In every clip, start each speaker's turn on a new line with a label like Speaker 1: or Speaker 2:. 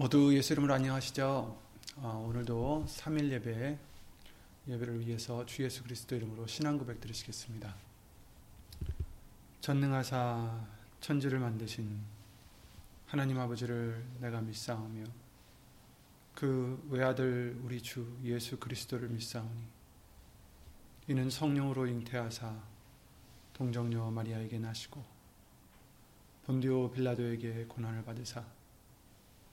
Speaker 1: 모두 예수 이름으로 안녕하시죠? 어, 오늘도 3일 예배 예배를 위해서 주 예수 그리스도 이름으로 신앙 고백 드리시겠습니다. 전능하사 천지를 만드신 하나님 아버지를 내가 믿사오며 그 외아들 우리 주 예수 그리스도를 믿사오니 이는 성령으로 잉태하사 동정녀 마리아에게 나시고 본디오 빌라도에게 고난을 받으사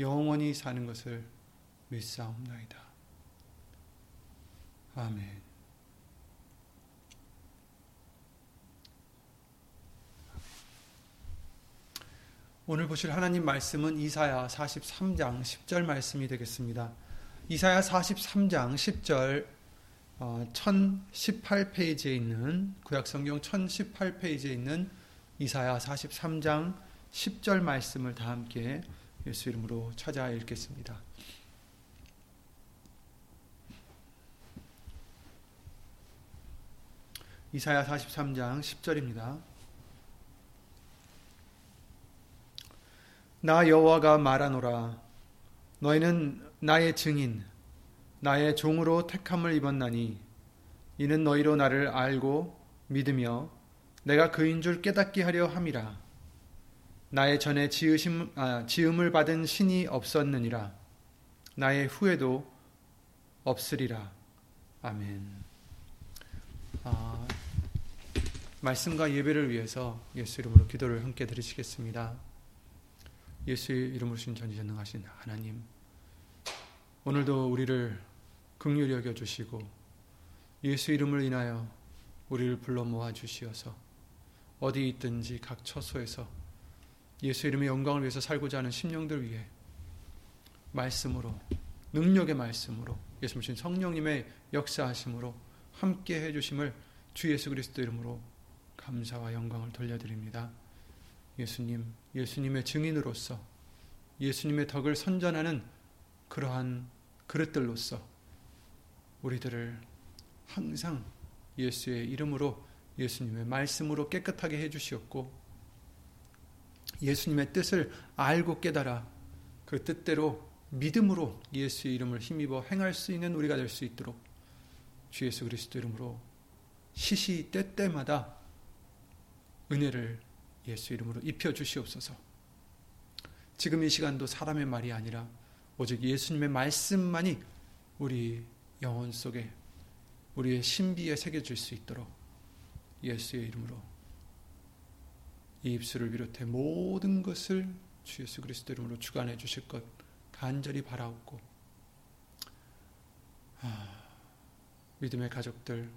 Speaker 1: 영원히 사는 것을 믿사옵나이다. 아멘. 오늘 보실 하나님 말씀은 이사야 43장 10절 말씀이 되겠습니다. 이사야 43장 10절 1018페이지에 있는 구약성경 1018페이지에 있는 이사야 43장 10절 말씀을 다 함께 예수 이름으로 찾아 읽겠습니다. 이사야 43장 10절입니다. 나 여호와가 말하노라 너희는 나의 증인 나의 종으로 택함을 입었나니 이는 너희로 나를 알고 믿으며 내가 그인 줄 깨닫게 하려 함이라 나의 전에 지으심, 아, 지음을 받은 신이 없었느니라. 나의 후에도 없으리라. 아멘. 아, 말씀과 예배를 위해서 예수 이름으로 기도를 함께 드리시겠습니다. 예수 이름으로 신 전지전능하신 하나님, 오늘도 우리를 극률히 여겨 주시고 예수 이름을 인하여 우리를 불러 모아 주시어서 어디 있든지 각 처소에서 예수 이름의 영광을 위해서 살고자 하는 심령들 위해 말씀으로 능력의 말씀으로 예수님 신 성령님의 역사하심으로 함께 해주심을 주 예수 그리스도 이름으로 감사와 영광을 돌려드립니다. 예수님, 예수님의 증인으로서 예수님의 덕을 선전하는 그러한 그릇들로서 우리들을 항상 예수의 이름으로 예수님의 말씀으로 깨끗하게 해주시었고 예수님의 뜻을 알고 깨달아 그 뜻대로 믿음으로 예수의 이름을 힘입어 행할 수 있는 우리가 될 수 있도록 주 예수 그리스도 이름으로 시시 때때마다 은혜를 예수 이름으로 입혀 주시옵소서. 지금 이 시간도 사람의 말이 아니라 오직 예수님의 말씀만이 우리 영혼 속에 우리의 신비에 새겨질 수 있도록 예수의 이름으로 이 입술을 비롯해 모든 것을 주 예수 그리스도 이름으로 주관해 주실 것 간절히 바라옵고 아, 믿음의 가족들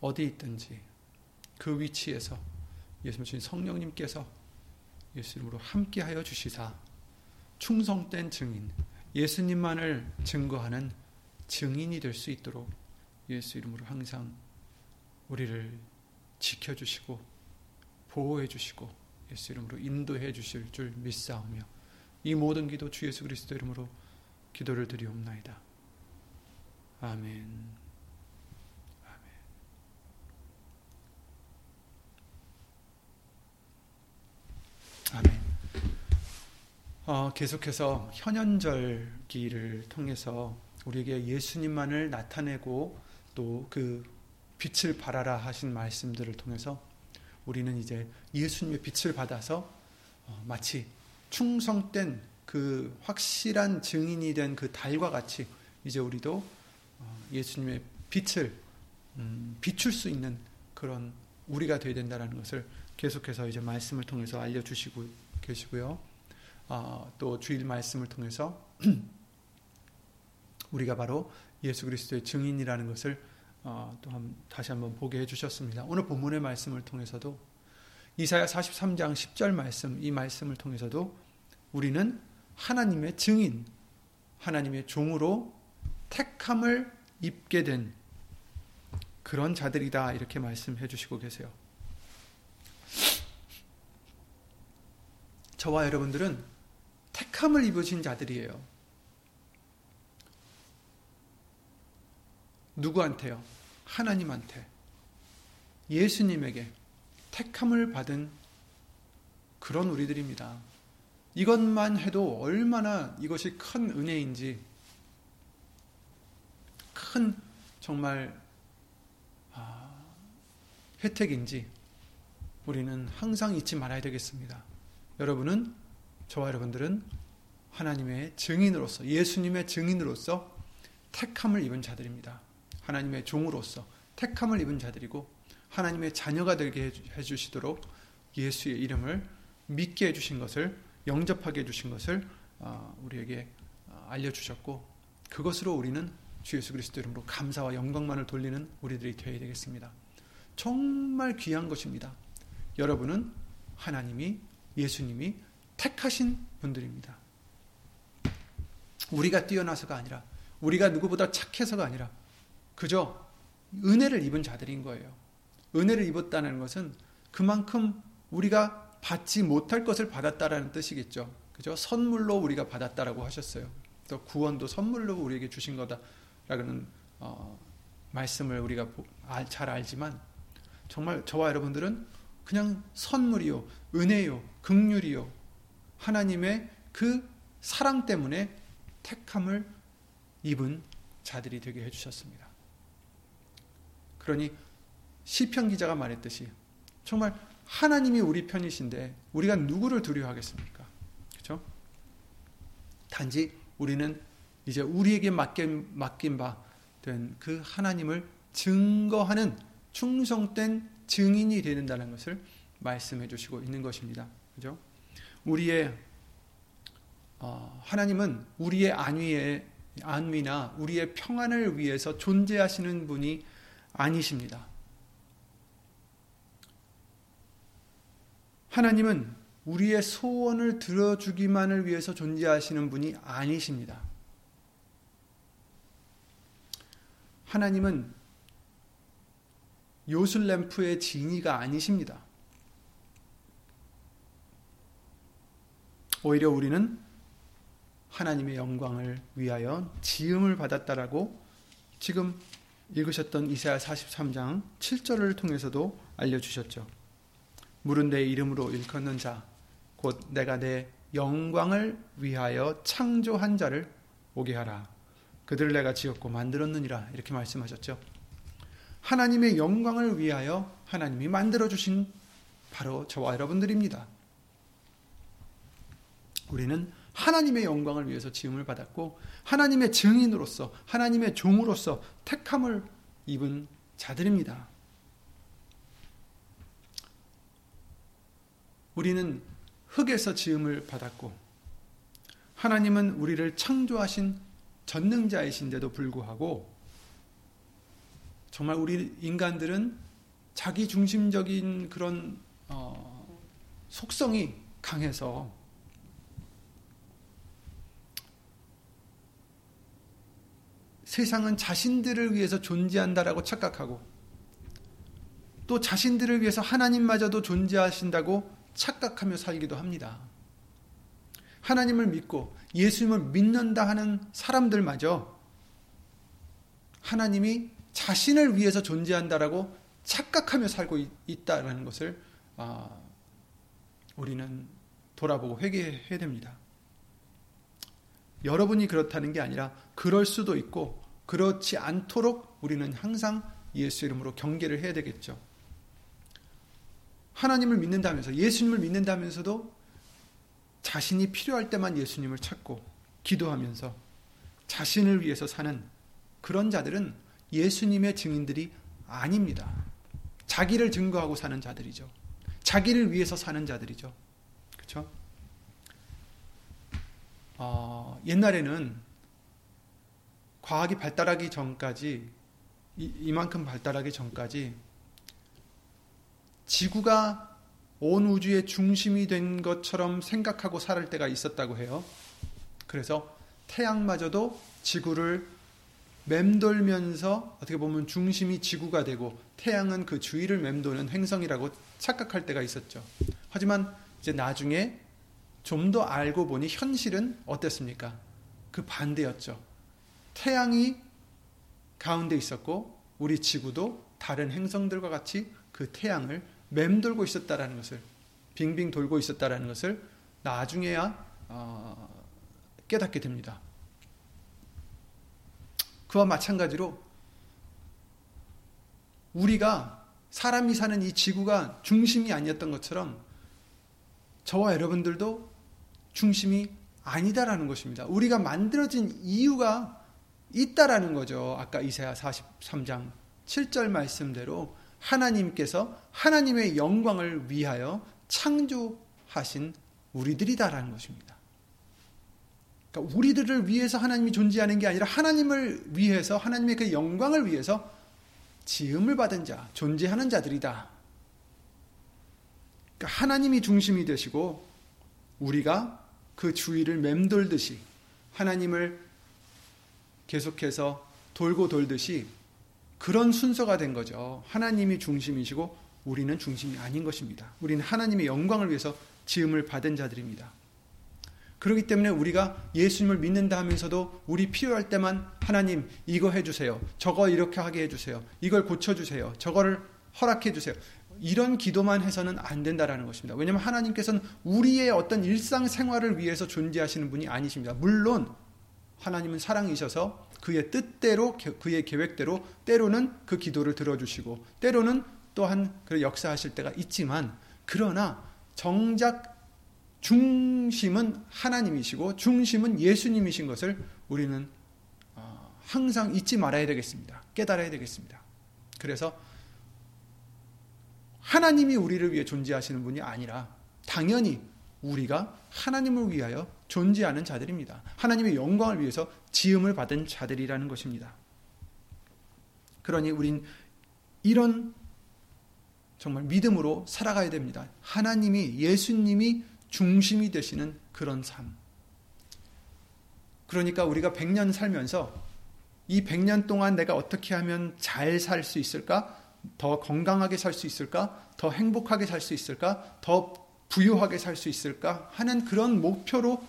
Speaker 1: 어디 있든지 그 위치에서 예수님 성령님께서 예수 이름으로 함께하여 주시사 충성된 증인 예수님만을 증거하는 증인이 될 수 있도록 예수 이름으로 항상 우리를 지켜주시고 보호해 주시고 예수 이름으로 인도해 주실 줄 믿사오며 이 모든 기도 주 예수 그리스도 이름으로 기도를 드리옵나이다. 아멘. 아멘. 어, 계속해서 현연절기를 통해서 우리에게 예수님만을 나타내고 또 그 빛을 발하라 하신 말씀들을 통해서 우리는 이제 예수님의 빛을 받아서 어, 마치 충성된 그 확실한 증인이 된 그 달과 같이 이제 우리도 어, 예수님의 빛을 음, 비출 수 있는 그런 우리가 되어야 된다는 것을 계속해서 이제 말씀을 통해서 알려주시고 계시고요. 어, 또 주일 말씀을 통해서 우리가 바로 예수 그리스도의 증인이라는 것을 어, 또 한, 다시 한번 보게 해주셨습니다. 오늘 본문의 말씀을 통해서도 이사야 43장 10절 말씀 이 말씀을 통해서도 우리는 하나님의 증인 하나님의 종으로 택함을 입게 된 그런 자들이다 이렇게 말씀해 주시고 계세요. 저와 여러분들은 택함을 입으신 자들이에요. 누구한테요? 하나님한테. 예수님에게 택함을 받은 그런 우리들입니다. 이것만 해도 얼마나 이것이 큰 은혜인지, 큰 정말 아, 혜택인지 우리는 항상 잊지 말아야 되겠습니다. 여러분은 저와 여러분들은 하나님의 증인으로서 예수님의 증인으로서 택함을 입은 자들입니다. 하나님의 종으로서 택함을 입은 자들이고 하나님의 자녀가 되게 해주시도록 예수의 이름을 믿게 해주신 것을 영접하게 해주신 것을 어, 우리에게 어, 알려주셨고 그것으로 우리는 주 예수 그리스도 이름으로 감사와 영광만을 돌리는 우리들이 되어야 되겠습니다. 정말 귀한 것입니다. 여러분은 하나님이 예수님이 택하신 분들입니다. 우리가 뛰어나서가 아니라 우리가 누구보다 착해서가 아니라 그저 은혜를 입은 자들인 거예요. 은혜를 입었다는 것은 그만큼 우리가 받지 못할 것을 받았다라는 뜻이겠죠. 그죠? 선물로 우리가 받았다라고 하셨어요. 또 구원도 선물로 우리에게 주신 거다라는 어, 말씀을 우리가 잘 알지만 정말 저와 여러분들은 그냥 선물이요, 은혜요, 극률이요, 하나님의 그 사랑 때문에 택함을 입은 자들이 되게 해주셨습니다. 그러니 시편 기자가 말했듯이 정말 하나님이 우리 편이신데 우리가 누구를 두려워하겠습니까? 그렇죠? 단지 우리는 이제 우리에게 맡긴, 맡긴 바 된 그 하나님을 증거하는 충성된 증인이 되는다는 것을 말씀해 주시고 있는 것입니다. 그죠? 우리의 어, 하나님은 우리의 안위에 안위나 우리의 평안을 위해서 존재하시는 분이 아니십니다. 하나님은 우리의 소원을 들어주기만을 위해서 존재하시는 분이 아니십니다. 하나님은 요술램프의 진이가 아니십니다. 오히려 우리는 하나님의 영광을 위하여 지음을 받았다라고 지금 읽으셨던 이사야 43장 7절을 통해서도 알려주셨죠. 물은 내 이름으로 일컫는 자, 곧 내가 내 영광을 위하여 창조한 자를 오게 하라. 그들을 내가 지었고 만들었느니라. 이렇게 말씀하셨죠. 하나님의 영광을 위하여 하나님이 만들어주신 바로 저와 여러분들입니다. 우리는 하나님의 영광을 위해서 지음을 받았고 하나님의 증인으로서 하나님의 종으로서 택함을 입은 자들입니다. 우리는 흙에서 지음을 받았고 하나님은 우리를 창조하신 전능자이신데도 불구하고 정말 우리 인간들은 자기 중심적인 그런 어, 속성이 강해서 세상은 자신들을 위해서 존재한다라고 착각하고 또 자신들을 위해서 하나님마저도 존재하신다고 착각하며 살기도 합니다. 하나님을 믿고 예수님을 믿는다 하는 사람들마저 하나님이 자신을 위해서 존재한다라고 착각하며 살고 있다라는 것을 아, 우리는 돌아보고 회개해야 됩니다. 여러분이 그렇다는 게 아니라 그럴 수도 있고 그렇지 않도록 우리는 항상 예수 이름으로 경계를 해야 되겠죠. 하나님을 믿는다면서 예수님을 믿는다면서도 자신이 필요할 때만 예수님을 찾고 기도하면서 자신을 위해서 사는 그런 자들은 예수님의 증인들이 아닙니다. 자기를 증거하고 사는 자들이죠. 자기를 위해서 사는 자들이죠. 그렇죠? 어, 옛날에는 과학이 발달하기 전까지 이, 이만큼 발달하기 전까지 지구가 온 우주의 중심이 된 것처럼 생각하고 살 때가 있었다고 해요. 그래서 태양마저도 지구를 맴돌면서 어떻게 보면 중심이 지구가 되고 태양은 그 주위를 맴도는 행성이라고 착각할 때가 있었죠. 하지만 이제 나중에 좀 더 알고 보니 현실은 어땠습니까? 그 반대였죠. 태양이 가운데 있었고 우리 지구도 다른 행성들과 같이 그 태양을 맴돌고 있었다라는 것을 빙빙 돌고 있었다라는 것을 나중에야 어, 깨닫게 됩니다. 그와 마찬가지로 우리가 사람이 사는 이 지구가 중심이 아니었던 것처럼 저와 여러분들도 중심이 아니다라는 것입니다. 우리가 만들어진 이유가 있다라는 거죠. 아까 이사야 43장 7절 말씀대로 하나님께서 하나님의 영광을 위하여 창조하신 우리들이다라는 것입니다. 그러니까 우리들을 위해서 하나님이 존재하는 게 아니라 하나님을 위해서 하나님의 그 영광을 위해서 지음을 받은 자, 존재하는 자들이다. 그러니까 하나님이 중심이 되시고 우리가 그 주위를 맴돌듯이 하나님을 계속해서 돌고 돌듯이 그런 순서가 된 거죠. 하나님이 중심이시고 우리는 중심이 아닌 것입니다. 우리는 하나님의 영광을 위해서 지음을 받은 자들입니다. 그렇기 때문에 우리가 예수님을 믿는다 하면서도 우리 필요할 때만 하나님 이거 해주세요. 저거 이렇게 하게 해주세요. 이걸 고쳐주세요. 저거를 허락해주세요. 이런 기도만 해서는 안 된다라는 것입니다. 왜냐하면 하나님께서는 우리의 어떤 일상생활을 위해서 존재하시는 분이 아니십니다. 물론 하나님은 사랑이셔서 그의 뜻대로 그의 계획대로 때로는 그 기도를 들어주시고 때로는 또한 그 역사하실 때가 있지만 그러나 정작 중심은 하나님이시고 중심은 예수님이신 것을 우리는 어, 항상 잊지 말아야 되겠습니다. 깨달아야 되겠습니다. 그래서 하나님이 우리를 위해 존재하시는 분이 아니라 당연히 우리가 하나님을 위하여 존재하는 자들입니다. 하나님의 영광을 위해서 지음을 받은 자들이라는 것입니다. 그러니 우린 이런 정말 믿음으로 살아가야 됩니다. 하나님이 예수님이 중심이 되시는 그런 삶. 그러니까 우리가 100년 살면서 이 100년 동안 내가 어떻게 하면 잘 살 수 있을까? 더 건강하게 살 수 있을까? 더 행복하게 살 수 있을까? 더 부유하게 살 수 있을까? 하는 그런 목표로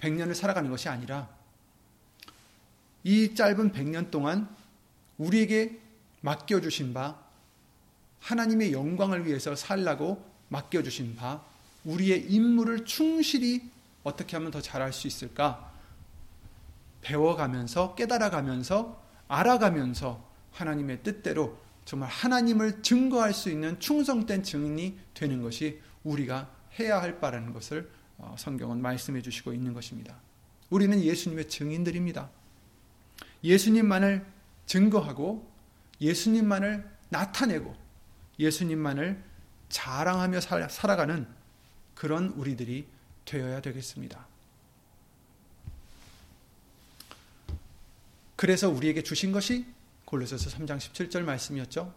Speaker 1: 100년을 살아가는 것이 아니라 이 짧은 100년 동안 우리에게 맡겨주신 바, 하나님의 영광을 위해서 살라고 맡겨주신 바, 우리의 임무를 충실히 어떻게 하면 더 잘할 수 있을까? 배워가면서, 깨달아가면서, 알아가면서 하나님의 뜻대로 정말 하나님을 증거할 수 있는 충성된 증인이 되는 것이 우리가 해야 할 바라는 것을 어, 성경은 말씀해 주시고 있는 것입니다. 우리는 예수님의 증인들입니다. 예수님만을 증거하고 예수님만을 나타내고 예수님만을 자랑하며 살아가는 그런 우리들이 되어야 되겠습니다. 그래서 우리에게 주신 것이 골로새서 3장 17절 말씀이었죠.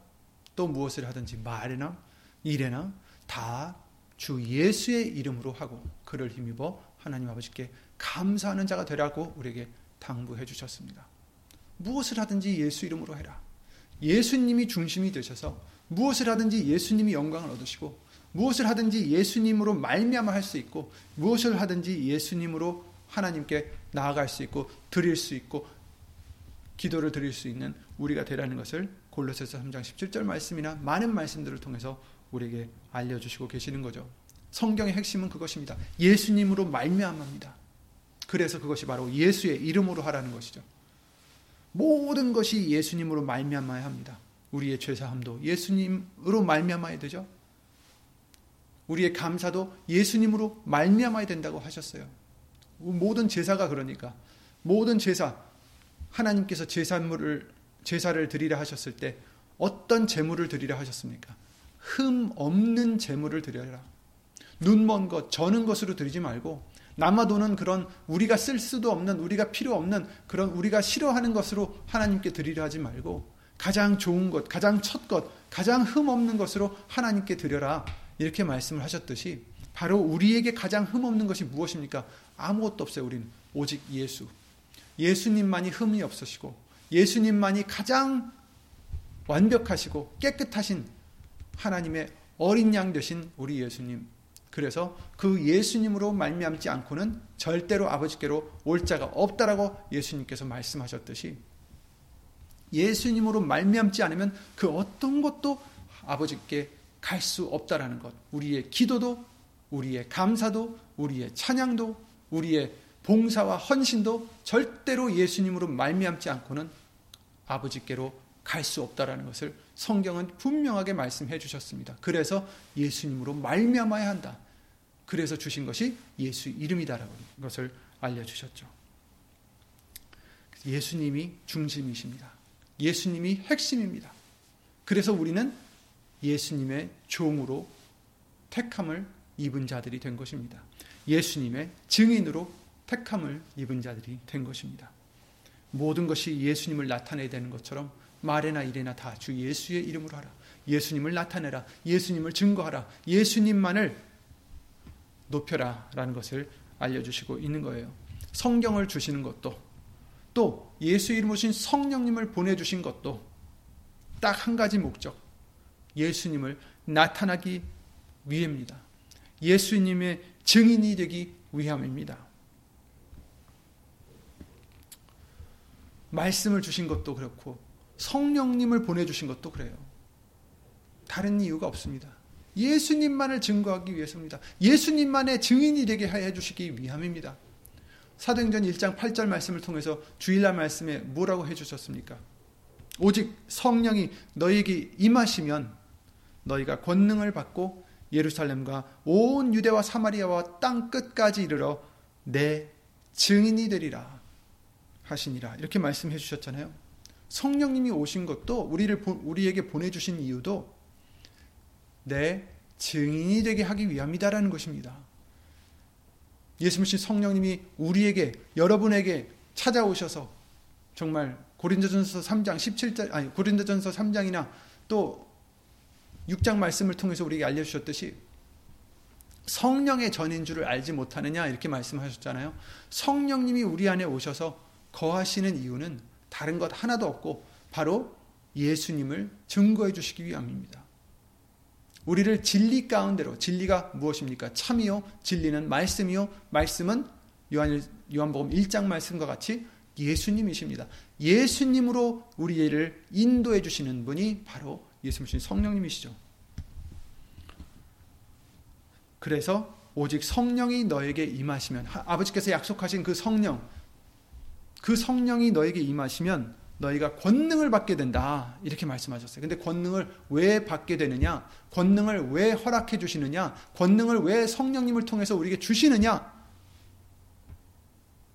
Speaker 1: 또 무엇을 하든지 말이나 일에나 다 주 예수의 이름으로 하고 그를 힘입어 하나님 아버지께 감사하는 자가 되라고 우리에게 당부해 주셨습니다. 무엇을 하든지 예수 이름으로 해라. 예수님이 중심이 되셔서 무엇을 하든지 예수님이 영광을 얻으시고 무엇을 하든지 예수님으로 말미암아 할 수 있고 무엇을 하든지 예수님으로 하나님께 나아갈 수 있고 드릴 수 있고 기도를 드릴 수 있는 우리가 되라는 것을 골로새서 3장 17절 말씀이나 많은 말씀들을 통해서 우리에게 알려주시고 계시는 거죠. 성경의 핵심은 그것입니다. 예수님으로 말미암합니다. 그래서 그것이 바로 예수의 이름으로 하라는 것이죠. 모든 것이 예수님으로 말미암아야 합니다. 우리의 죄사함도 예수님으로 말미암아야 되죠. 우리의 감사도 예수님으로 말미암아야 된다고 하셨어요. 모든 제사가 그러니까 모든 제사 하나님께서 제사물을 제사를 드리라 하셨을 때 어떤 제물을 드리라 하셨습니까? 흠 없는 제물을 드려라. 눈먼 것, 저는 것으로 드리지 말고 남아도는 그런 우리가 쓸 수도 없는 우리가 필요 없는 그런 우리가 싫어하는 것으로 하나님께 드리려 하지 말고 가장 좋은 것, 가장 첫 것, 가장 흠 없는 것으로 하나님께 드려라. 이렇게 말씀을 하셨듯이 바로 우리에게 가장 흠 없는 것이 무엇입니까? 아무것도 없어요. 우리는 오직 예수. 예수님만이 흠이 없으시고 예수님만이 가장 완벽하시고 깨끗하신 하나님의 어린 양 되신 우리 예수님. 그래서 그 예수님으로 말미암지 않고는 절대로 아버지께로 올 자가 없다라고 예수님께서 말씀하셨듯이 예수님으로 말미암지 않으면 그 어떤 것도 아버지께 갈 수 없다라는 것. 우리의 기도도 우리의 감사도 우리의 찬양도 우리의 봉사와 헌신도 절대로 예수님으로 말미암지 않고는 아버지께로 갈 수 없다라는 것을 성경은 분명하게 말씀해 주셨습니다. 그래서 예수님으로 말미암아야 한다. 그래서 주신 것이 예수 이름이다라는 것을 알려 주셨죠. 예수님이 중심이십니다. 예수님이 핵심입니다. 그래서 우리는 예수님의 종으로 택함을 입은 자들이 된 것입니다. 예수님의 증인으로 택함을 입은 자들이 된 것입니다. 모든 것이 예수님을 나타내야 되는 것처럼 말이나 일이나 다 주 예수의 이름으로 하라. 예수님을 나타내라. 예수님을 증거하라. 예수님만을 높여라. 라는 것을 알려주시고 있는 거예요. 성경을 주시는 것도 또 예수 이름 오신 성령님을 보내주신 것도 딱 한 가지 목적. 예수님을 나타나기 위해입니다. 예수님의 증인이 되기 위함입니다. 말씀을 주신 것도 그렇고 성령님을 보내주신 것도 그래요. 다른 이유가 없습니다. 예수님만을 증거하기 위해서입니다. 예수님만의 증인이 되게 해 주시기 위함입니다. 사도행전 1장 8절 말씀을 통해서 주일날 말씀에 뭐라고 해 주셨습니까? 오직 성령이 너에게 임하시면 너희가 권능을 받고 예루살렘과 온 유대와 사마리아와 땅 끝까지 이르러 내 증인이 되리라 하시니라 이렇게 말씀해 주셨잖아요. 성령님이 오신 것도 우리를 우리에게 보내 주신 이유도 내 증인이 되게 하기 위함이다라는 것입니다. 예수님 성령님이 우리에게 여러분에게 찾아오셔서 정말 고린도전서 3장 17절 아니 고린도전서 3장이나 또 6장 말씀을 통해서 우리에게 알려 주셨듯이 성령의 전인 줄을 알지 못하느냐 이렇게 말씀하셨잖아요. 성령님이 우리 안에 오셔서 거하시는 이유는 다른 것 하나도 없고 바로 예수님을 증거해 주시기 위함입니다. 우리를 진리 가운데로 진리가 무엇입니까? 참이요 진리는 말씀이요 말씀은 요한 요한복음 1장 말씀과 같이 예수님이십니다. 예수님으로 우리를 인도해 주시는 분이 바로 예수님 성령님이시죠. 그래서 오직 성령이 너에게 임하시면 아버지께서 약속하신 그 성령 그 성령이 너에게 임하시면 너희가 권능을 받게 된다. 이렇게 말씀하셨어요. 근데 권능을 왜 받게 되느냐? 권능을 왜 허락해 주시느냐? 권능을 왜 성령님을 통해서 우리에게 주시느냐?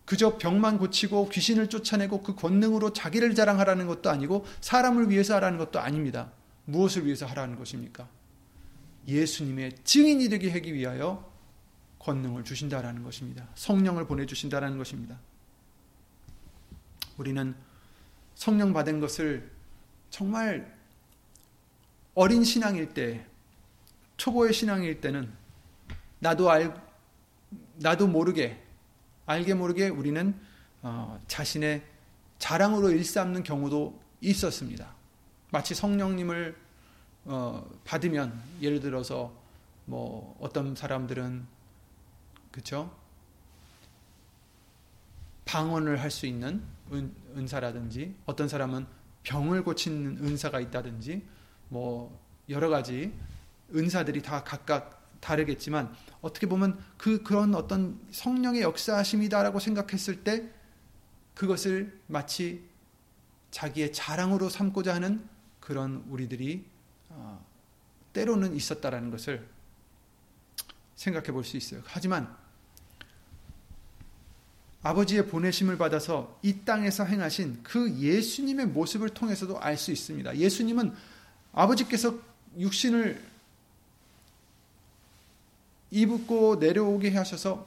Speaker 1: 그저 병만 고치고 귀신을 쫓아내고 그 권능으로 자기를 자랑하라는 것도 아니고 사람을 위해서 하라는 것도 아닙니다. 무엇을 위해서 하라는 것입니까? 예수님의 증인이 되게 하기 위하여 권능을 주신다라는 것입니다. 성령을 보내주신다라는 것입니다. 우리는 성령 받은 것을 정말 어린 신앙일 때, 초보의 신앙일 때는 나도 알, 나도 모르게, 알게 모르게 우리는 어, 자신의 자랑으로 일삼는 경우도 있었습니다. 마치 성령님을 어, 받으면 예를 들어서 뭐 어떤 사람들은 그렇죠 방언을 할 수 있는 은, 은사라든지 어떤 사람은 병을 고치는 은사가 있다든지 뭐 여러 가지 은사들이 다 각각 다르겠지만 어떻게 보면 그 그런 어떤 성령의 역사하심이다라고 생각했을 때 그것을 마치 자기의 자랑으로 삼고자 하는 그런 우리들이 어, 때로는 있었다라는 것을 생각해 볼 수 있어요. 하지만 아버지의 보내심을 받아서 이 땅에서 행하신 그 예수님의 모습을 통해서도 알 수 있습니다. 예수님은 아버지께서 육신을 입고 내려오게 하셔서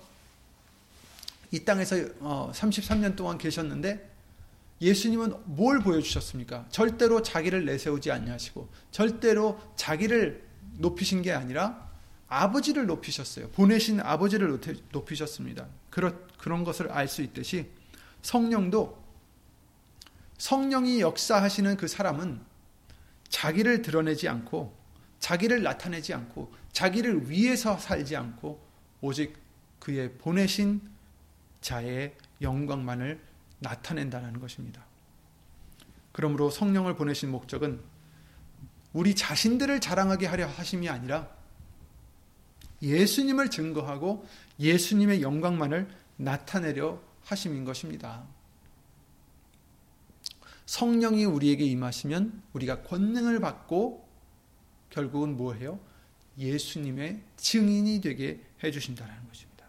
Speaker 1: 이 땅에서 33년 어, 동안 계셨는데 예수님은 뭘 보여주셨습니까? 절대로 자기를 내세우지 아니하시고 절대로 자기를 높이신 게 아니라 아버지를 높이셨어요. 보내신 아버지를 높이셨습니다. 그런 그런 것을 알 수 있듯이 성령도 성령이 역사하시는 그 사람은 자기를 드러내지 않고 자기를 나타내지 않고 자기를 위해서 살지 않고 오직 그의 보내신 자의 영광만을 나타낸다는 것입니다. 그러므로 성령을 보내신 목적은 우리 자신들을 자랑하게 하려 하심이 아니라 예수님을 증거하고 예수님의 영광만을 나타내려 하심인 것입니다. 성령이 우리에게 임하시면 우리가 권능을 받고 결국은 뭐해요? 예수님의 증인이 되게 해 주신다는 것입니다.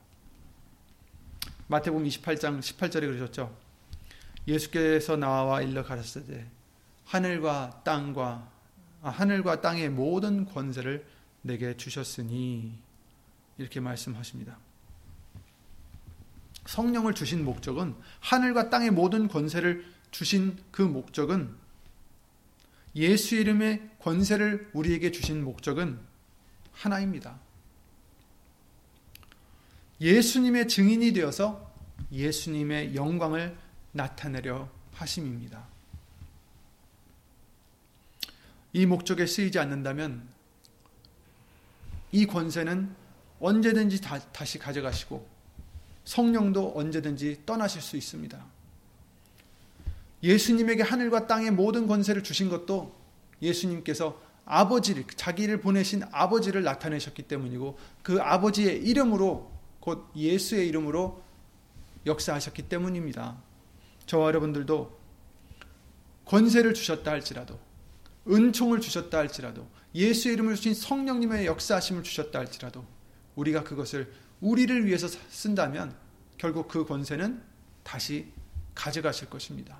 Speaker 1: 마태복음 28장 18절에 그러셨죠. 예수께서 나와 일러 가셨으되 하늘과 땅과 아, 하늘과 땅의 모든 권세를 내게 주셨으니 이렇게 말씀하십니다. 성령을 주신 목적은 하늘과 땅의 모든 권세를 주신 그 목적은 예수 이름의 권세를 우리에게 주신 목적은 하나입니다. 예수님의 증인이 되어서 예수님의 영광을 나타내려 하심입니다. 이 목적에 쓰이지 않는다면 이 권세는 언제든지 다, 다시 가져가시고 성령도 언제든지 떠나실 수 있습니다. 예수님에게 하늘과 땅의 모든 권세를 주신 것도 예수님께서 아버지를 자기를 보내신 아버지를 나타내셨기 때문이고 그 아버지의 이름으로 곧 예수의 이름으로 역사하셨기 때문입니다. 저와 여러분들도 권세를 주셨다 할지라도 은총을 주셨다 할지라도 예수의 이름을 주신 성령님의 역사하심을 주셨다 할지라도 우리가 그것을 우리를 위해서 쓴다면 결국 그 권세는 다시 가져가실 것입니다.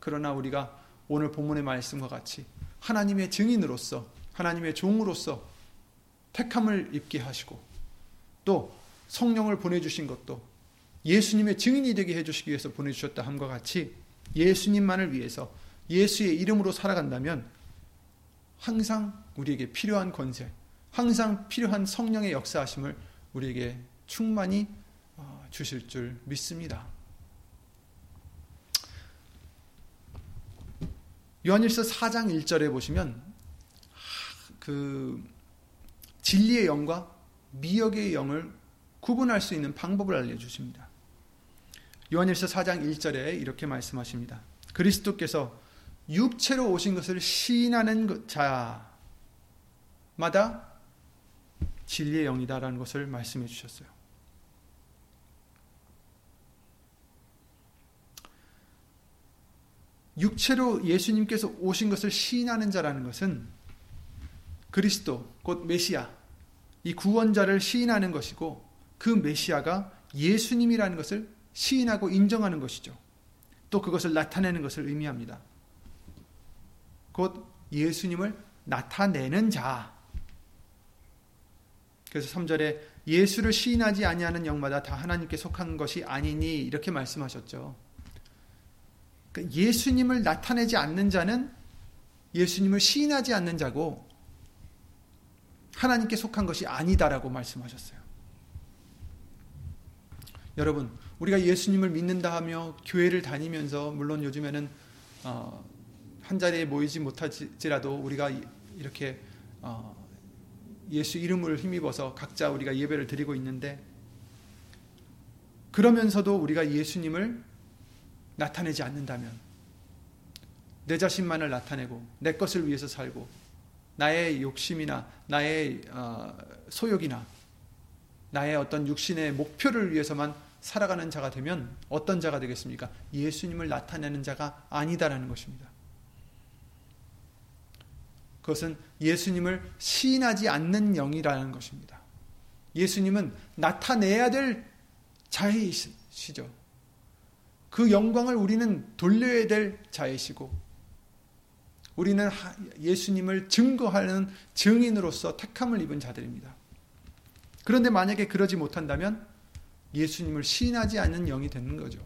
Speaker 1: 그러나 우리가 오늘 본문의 말씀과 같이 하나님의 증인으로서 하나님의 종으로서 택함을 입게 하시고 또 성령을 보내주신 것도 예수님의 증인이 되게 해주시기 위해서 보내주셨다 함과 같이 예수님만을 위해서 예수의 이름으로 살아간다면 항상 우리에게 필요한 권세, 항상 필요한 성령의 역사하심을 우리에게 충만히 어, 주실 줄 믿습니다. 요한일서 4장 1절에 보시면 그 진리의 영과 미역의 영을 구분할 수 있는 방법을 알려 주십니다. 요한일서 4장 1절에 이렇게 말씀하십니다. 그리스도께서 육체로 오신 것을 시인하는 자마다 진리의 영이다라는 것을 말씀해 주셨어요. 육체로 예수님께서 오신 것을 시인하는 자라는 것은 그리스도 곧 메시아 이 구원자를 시인하는 것이고 그 메시아가 예수님이라는 것을 시인하고 인정하는 것이죠. 또 그것을 나타내는 것을 의미합니다. 곧 예수님을 나타내는 자. 그래서 3절에 예수를 시인하지 아니하는 영마다 다 하나님께 속한 것이 아니니 이렇게 말씀하셨죠. 그러니까 예수님을 나타내지 않는 자는 예수님을 시인하지 않는 자고 하나님께 속한 것이 아니다라고 말씀하셨어요. 여러분, 우리가 예수님을 믿는다 하며 교회를 다니면서 물론 요즘에는 어, 한 자리에 모이지 못하지라도 우리가 이렇게 어, 예수 이름을 힘입어서 각자 우리가 예배를 드리고 있는데 그러면서도 우리가 예수님을 나타내지 않는다면 내 자신만을 나타내고 내 것을 위해서 살고 나의 욕심이나 나의 어, 소욕이나 나의 어떤 육신의 목표를 위해서만 살아가는 자가 되면 어떤 자가 되겠습니까? 예수님을 나타내는 자가 아니다라는 것입니다. 그것은 예수님을 시인하지 않는 영이라는 것입니다. 예수님은 나타내야 될 자이시죠. 그 영광을 우리는 돌려야 될 자이시고 우리는 예수님을 증거하는 증인으로서 택함을 입은 자들입니다. 그런데 만약에 그러지 못한다면 예수님을 시인하지 않는 영이 되는 거죠.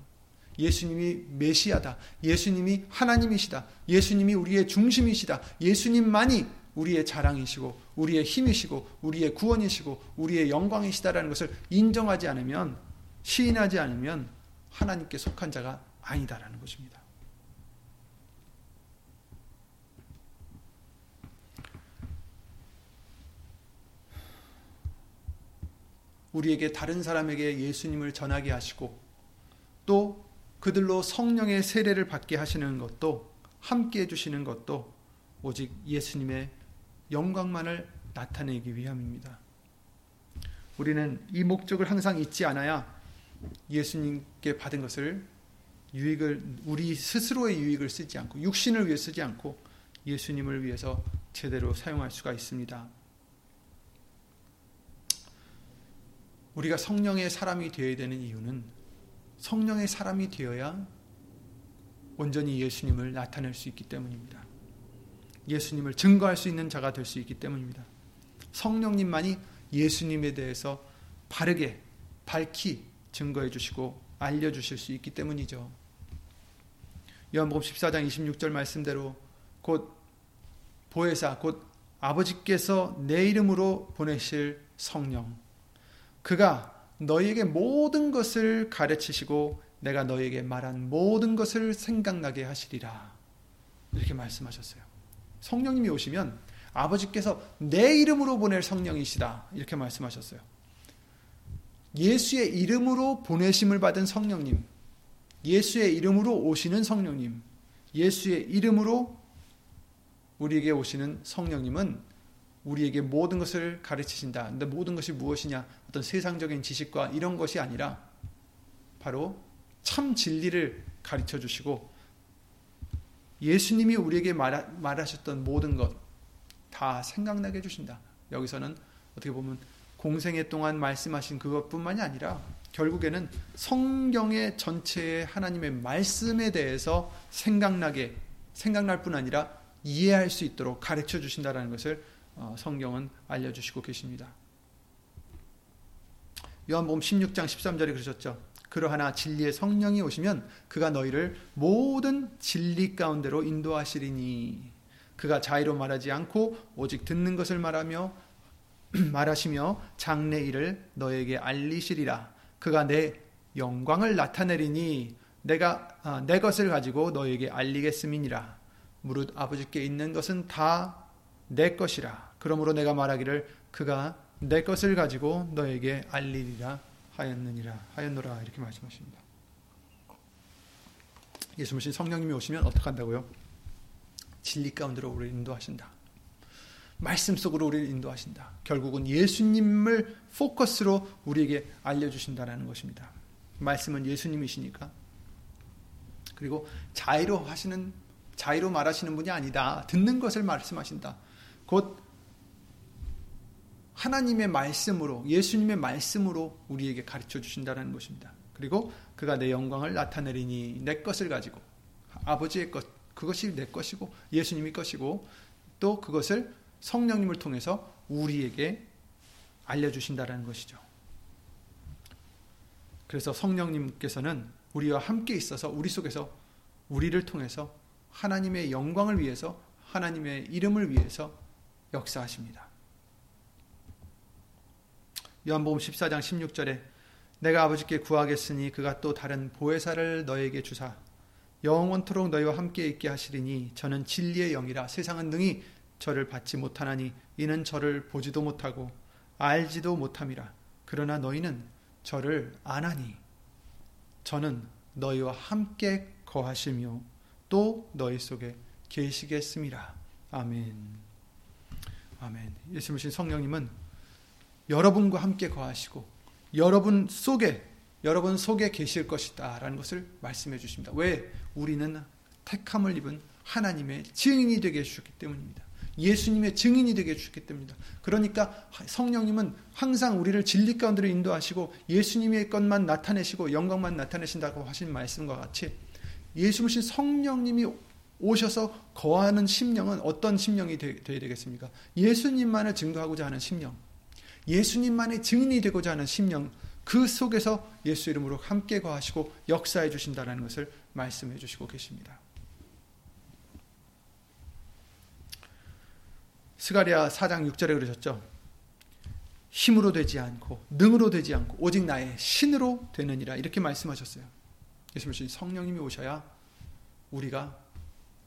Speaker 1: 예수님이 메시아다. 예수님이 하나님이시다. 예수님이 우리의 중심이시다. 예수님만이 우리의 자랑이시고 우리의 힘이시고 우리의 구원이시고 우리의 영광이시다라는 것을 인정하지 않으면 시인하지 않으면 하나님께 속한 자가 아니다라는 것입니다. 우리에게 다른 사람에게 예수님을 전하게 하시고 또 그들로 성령의 세례를 받게 하시는 것도 함께 해주시는 것도 오직 예수님의 영광만을 나타내기 위함입니다. 우리는 이 목적을 항상 잊지 않아야 예수님께 받은 것을 유익을 우리 스스로의 유익을 쓰지 않고 육신을 위해 쓰지 않고 예수님을 위해서 제대로 사용할 수가 있습니다. 우리가 성령의 사람이 되어야 되는 이유는 성령의 사람이 되어야 온전히 예수님을 나타낼 수 있기 때문입니다. 예수님을 증거할 수 있는 자가 될 수 있기 때문입니다. 성령님만이 예수님에 대해서 바르게 밝히 증거해 주시고 알려 주실 수 있기 때문이죠. 요한복음 14장 26절 말씀대로 곧 보혜사 곧 아버지께서 내 이름으로 보내실 성령 그가 너희에게 모든 것을 가르치시고 내가 너희에게 말한 모든 것을 생각나게 하시리라. 이렇게 말씀하셨어요. 성령님이 오시면 아버지께서 내 이름으로 보낼 성령이시다. 이렇게 말씀하셨어요. 예수의 이름으로 보내심을 받은 성령님, 예수의 이름으로 오시는 성령님, 예수의 이름으로 우리에게 오시는 성령님은 우리에게 모든 것을 가르치신다. 근데 모든 것이 무엇이냐? 어떤 세상적인 지식과 이런 것이 아니라 바로 참 진리를 가르쳐 주시고 예수님이 우리에게 말하, 말하셨던 모든 것 다 생각나게 해주신다. 여기서는 어떻게 보면 공생애 동안 말씀하신 그것뿐만이 아니라 결국에는 성경의 전체의 하나님의 말씀에 대해서 생각나게 생각날 뿐 아니라 이해할 수 있도록 가르쳐 주신다라는 것을 어, 성경은 알려주시고 계십니다. 요한복음 16장 13절에 그러셨죠. 그러하나 진리의 성령이 오시면 그가 너희를 모든 진리 가운데로 인도하시리니 그가 자의로 말하지 않고 오직 듣는 것을 말하며 말하시며 장래 일을 너에게 알리시리라. 그가 내 영광을 나타내리니 내가 아, 내 것을 가지고 너에게 알리겠음이니라. 무릇 아버지께 있는 것은 다 내 것이라. 그러므로 내가 말하기를 그가 내 것을 가지고 너에게 알리리라 하였느니라 하였노라 이렇게 말씀하십니다. 예수님 성령님이 오시면 어떻게 한다고요? 진리 가운데로 우리를 인도하신다. 말씀 속으로 우리를 인도하신다. 결국은 예수님을 포커스로 우리에게 알려주신다는 것입니다. 말씀은 예수님이시니까. 그리고 자의로 하시는, 자의로 말하시는 분이 아니다. 듣는 것을 말씀하신다. 곧 하나님의 말씀으로, 예수님의 말씀으로 우리에게 가르쳐 주신다는 것입니다. 그리고 그가 내 영광을 나타내리니 내 것을 가지고 아버지의 것, 그것이 내 것이고 예수님이 것이고 또 그것을 성령님을 통해서 우리에게 알려 주신다는 것이죠. 그래서 성령님께서는 우리와 함께 있어서 우리 속에서 우리를 통해서 하나님의 영광을 위해서 하나님의 이름을 위해서 역사하십니다. 요한복음 14장 16절에 내가 아버지께 구하겠으니 그가 또 다른 보혜사를 너에게 주사 영원토록 너희와 함께 있게 하시리니 저는 진리의 영이라 세상은 능히 저를 받지 못하나니 이는 저를 보지도 못하고 알지도 못함이라 그러나 너희는 저를 아나니 저는 너희와 함께 거하시며 또 너희 속에 계시겠습니다. 아멘. 아멘. 예수님 성령님은 여러분과 함께 거하시고 여러분 속에 여러분 속에 계실 것이다라는 것을 말씀해 주십니다. 왜? 우리는 택함을 입은 하나님의 증인이 되게 해 주셨기 때문입니다. 예수님의 증인이 되게 해주셨기 때문입니다. 그러니까 성령님은 항상 우리를 진리 가운데로 인도하시고 예수님의 것만 나타내시고 영광만 나타내신다고 하신 말씀과 같이 예수님 성령님이 오셔서 거하는 심령은 어떤 심령이 되 어야 되겠습니까? 예수님만을 증거하고자 하는 심령, 예수님만의 증인이 되고자 하는 심령, 그 속에서 예수 이름으로 함께 거하시고 역사해 주신다는 것을 말씀해 주시고 계십니다. 스가리아 4장 6절에 그러셨죠. 힘으로 되지 않고 능으로 되지 않고 오직 나의 신으로 되느니라 이렇게 말씀하셨어요. 예수님 성령님이 오셔야 우리가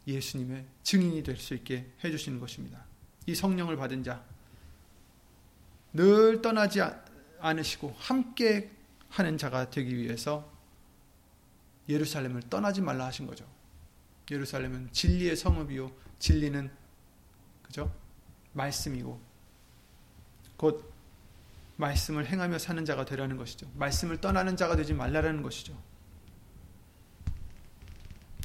Speaker 1: 예수님의 증인이 될 수 있게 해주시는 것입니다. 이 성령을 받은 자, 늘 떠나지 않으시고 함께 하는 자가 되기 위해서 예루살렘을 떠나지 말라 하신 거죠. 예루살렘은 진리의 성읍이요, 진리는 그죠? 말씀이고 곧 말씀을 행하며 사는 자가 되라는 것이죠. 말씀을 떠나는 자가 되지 말라라는 것이죠.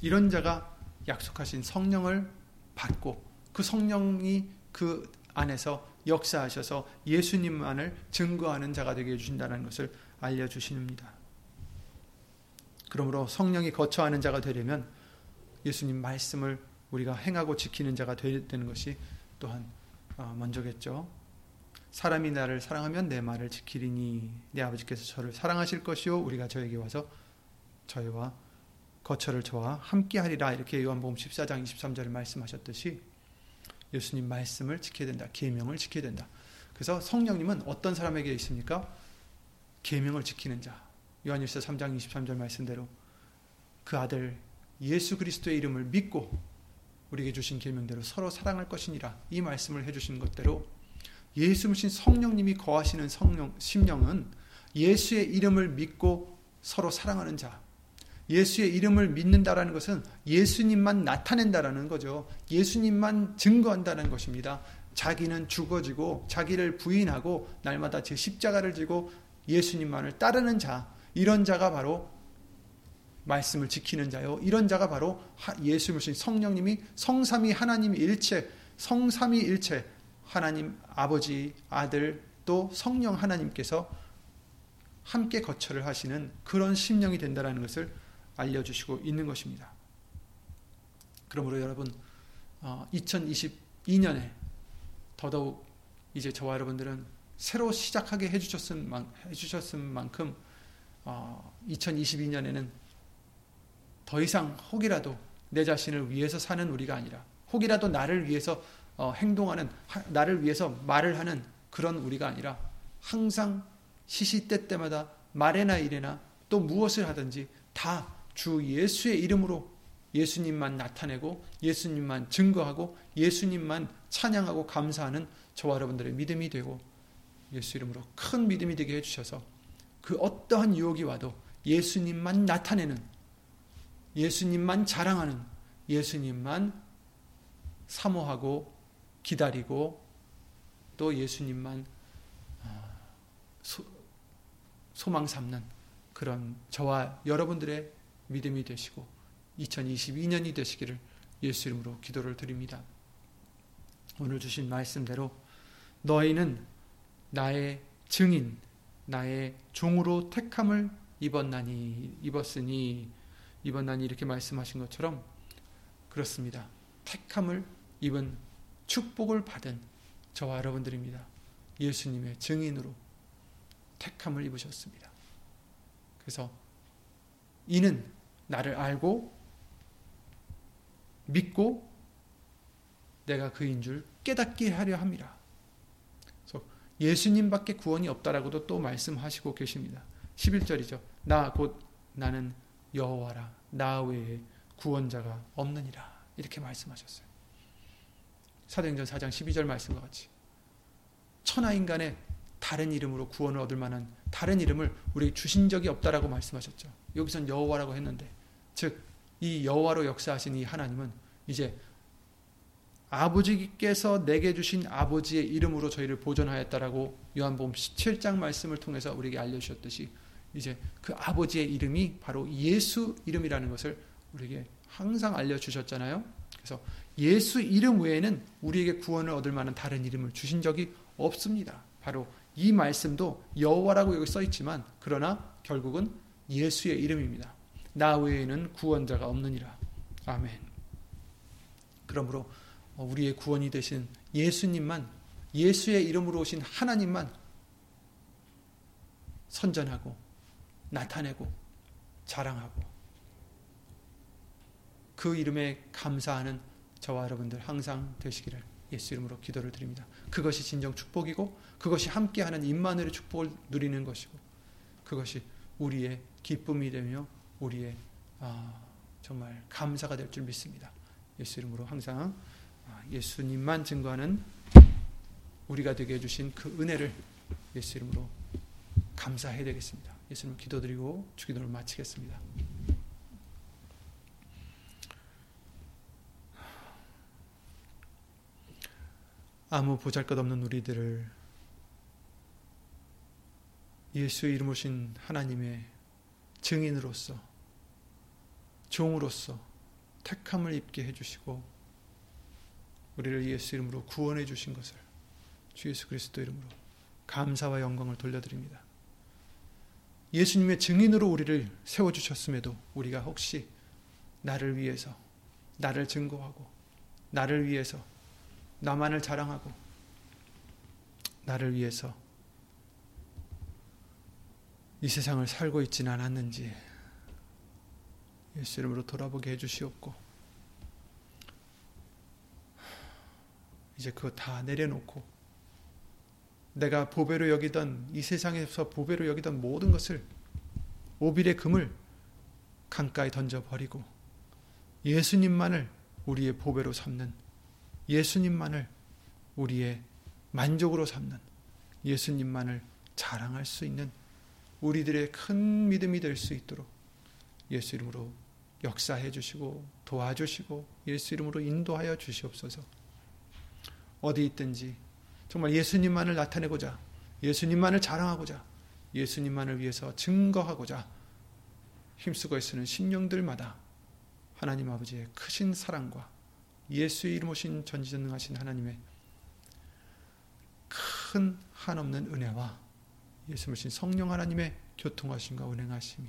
Speaker 1: 이런 자가 약속하신 성령을 받고 그 성령이 그 안에서 역사하셔서 예수님만을 증거하는 자가 되게 해주신다는 것을 알려주십니다. 그러므로 성령이 거처하는 자가 되려면 예수님 말씀을 우리가 행하고 지키는 자가 되는 것이 또한 어, 먼저겠죠. 사람이 나를 사랑하면 내 말을 지키리니 내 아버지께서 저를 사랑하실 것이요 우리가 저에게 와서 저희와 거처를 저와 함께 하리라 이렇게 요한복음 14장 23절에 말씀하셨듯이 예수님 말씀을 지켜야 된다. 계명을 지켜야 된다. 그래서 성령님은 어떤 사람에게 있습니까? 계명을 지키는 자. 요한일서 3장 23절 말씀대로 그 아들 예수 그리스도의 이름을 믿고 우리에게 주신 계명대로 서로 사랑할 것이니라. 이 말씀을 해 주신 것대로 예수신 성령님이 거하시는 성령 심령은 예수의 이름을 믿고 서로 사랑하는 자. 예수의 이름을 믿는다라는 것은 예수님만 나타낸다라는 거죠. 예수님만 증거한다는 것입니다. 자기는 죽어지고 자기를 부인하고 날마다 제 십자가를 지고 예수님만을 따르는 자. 이런 자가 바로 말씀을 지키는 자요. 이런 자가 바로 예수님이신 성령님이 성삼위 하나님 일체, 성삼위 일체 하나님 아버지, 아들 또 성령 하나님께서 함께 거처를 하시는 그런 심령이 된다라는 것을 알려주시고 있는 것입니다. 그러므로 여러분 2022년에 어, 더더욱 이제 저와 여러분들은 새로 시작하게 해주셨은 만큼 2022년에는 어, 더 이상 혹이라도 내 자신을 위해서 사는 우리가 아니라 혹이라도 나를 위해서 어, 행동하는 나를 위해서 말을 하는 그런 우리가 아니라 항상 시시때 때마다 말에나 일에나 또 무엇을 하든지 다 주 예수의 이름으로 예수님만 나타내고 예수님만 증거하고 예수님만 찬양하고 감사하는 저와 여러분들의 믿음이 되고 예수 이름으로 큰 믿음이 되게 해주셔서 그 어떠한 유혹이 와도 예수님만 나타내는 예수님만 자랑하는 예수님만 사모하고 기다리고 또 예수님만 아, 소, 소망 삼는 그런 저와 여러분들의 믿음이 되시고 2022년이 되시기를 예수 이름으로 기도를 드립니다. 오늘 주신 말씀대로 너희는 나의 증인, 나의 종으로 택함을 입었나니 입었으니 입었나니 이렇게 말씀하신 것처럼 그렇습니다. 택함을 입은 축복을 받은 저와 여러분들입니다. 예수님의 증인으로 택함을 입으셨습니다. 그래서 이는 나를 알고 믿고 내가 그인 줄 깨닫게 하려 함이라. 그래서 예수님밖에 구원이 없다라고도 또 말씀하시고 계십니다. 11절이죠. 나 곧 나는 여호와라. 나 외에 구원자가 없느니라. 이렇게 말씀하셨어요. 사도행전 4장 12절 말씀과 같이 천하 인간의 다른 이름으로 구원을 얻을 만한 다른 이름을 우리에게 주신 적이 없다라고 말씀하셨죠. 여기선 여호와라고 했는데 즉 이 여호와로 역사하신 이 하나님은 이제 아버지께서 내게 주신 아버지의 이름으로 저희를 보존하였다라고 요한복음 17장 말씀을 통해서 우리에게 알려주셨듯이 이제 그 아버지의 이름이 바로 예수 이름이라는 것을 우리에게 항상 알려주셨잖아요. 그래서 예수 이름 외에는 우리에게 구원을 얻을 만한 다른 이름을 주신 적이 없습니다. 바로 이 말씀도 여호와라고 여기 써 있지만 그러나 결국은 예수의 이름입니다. 나 외에는 구원자가 없느니라. 아멘. 그러므로 우리의 구원이 되신 예수님만 예수의 이름으로 오신 하나님만 선전하고 나타내고 자랑하고 그 이름에 감사하는 저와 여러분들 항상 되시기를 예수 이름으로 기도를 드립니다. 그것이 진정 축복이고 그것이 함께하는 임마누의 축복을 누리는 것이고 그것이 우리의 기쁨이 되며 우리의 아, 정말 감사가 될 줄 믿습니다. 예수 이름으로 항상 아, 예수님만 증거하는 우리가 되게 해주신 그 은혜를 예수 이름으로 감사해야 되겠습니다. 예수님 기도드리고 주기도를 마치겠습니다. 아무 보잘것없는 우리들을 예수 이름 오신 하나님의 증인으로서 종으로서 택함을 입게 해주시고 우리를 예수 이름으로 구원해 주신 것을 주 예수 그리스도 이름으로 감사와 영광을 돌려드립니다. 예수님의 증인으로 우리를 세워주셨음에도 우리가 혹시 나를 위해서 나를 증거하고 나를 위해서 나만을 자랑하고 나를 위해서 이 세상을 살고 있지는 않았는지 예수 이름으로 돌아보게 해주시옵고 이제 그거 다 내려놓고 내가 보배로 여기던 이 세상에서 보배로 여기던 모든 것을 오빌의 금을 강가에 던져버리고 예수님만을 우리의 보배로 삼는 예수님만을 우리의 만족으로 삼는 예수님만을 자랑할 수 있는 우리들의 큰 믿음이 될 수 있도록 예수 이름으로 역사해 주시고 도와주시고 예수 이름으로 인도하여 주시옵소서. 어디 있든지 정말 예수님만을 나타내고자 예수님만을 자랑하고자 예수님만을 위해서 증거하고자 힘쓰고 있는 심령들마다 하나님 아버지의 크신 사랑과 예수의 이름 오신 전지전능하신 하나님의 큰 한없는 은혜와 예수 오신 성령 하나님의 교통하심과 운행하심이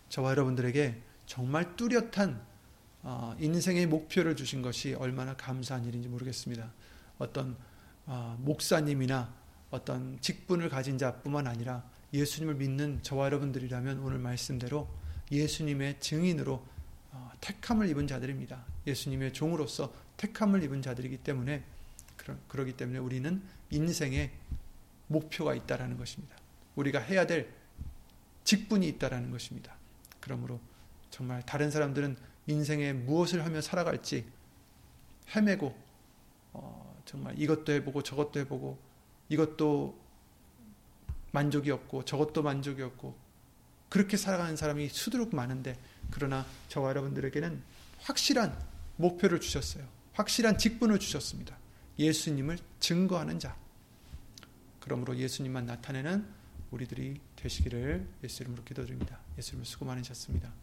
Speaker 1: 저와 여러분들에게 정말 뚜렷한 어, 인생의 목표를 주신 것이 얼마나 감사한 일인지 모르겠습니다. 어떤 어, 목사님이나 어떤 직분을 가진 자뿐만 아니라 예수님을 믿는 저와 여러분들이라면 오늘 말씀대로 예수님의 증인으로 어, 택함을 입은 자들입니다. 예수님의 종으로서 택함을 입은 자들이기 때문에 그러, 기 때문에 우리는 인생의 목표가 있다라는 것입니다. 우리가 해야 될 직분이 있다라는 것입니다. 그러므로 정말 다른 사람들은 인생에 무엇을 하며 살아갈지 헤매고 어, 정말 이것도 해보고 저것도 해보고 이것도 만족이 없고 저것도 만족이 없고 그렇게 살아가는 사람이 수두룩 많은데 그러나 저와 여러분들에게는 확실한 목표를 주셨어요. 확실한 직분을 주셨습니다. 예수님을 증거하는 자. 그러므로 예수님만 나타내는 우리들이 되시기를 예수 이름으로 기도드립니다. 예수 이름으로 수고 많으셨습니다.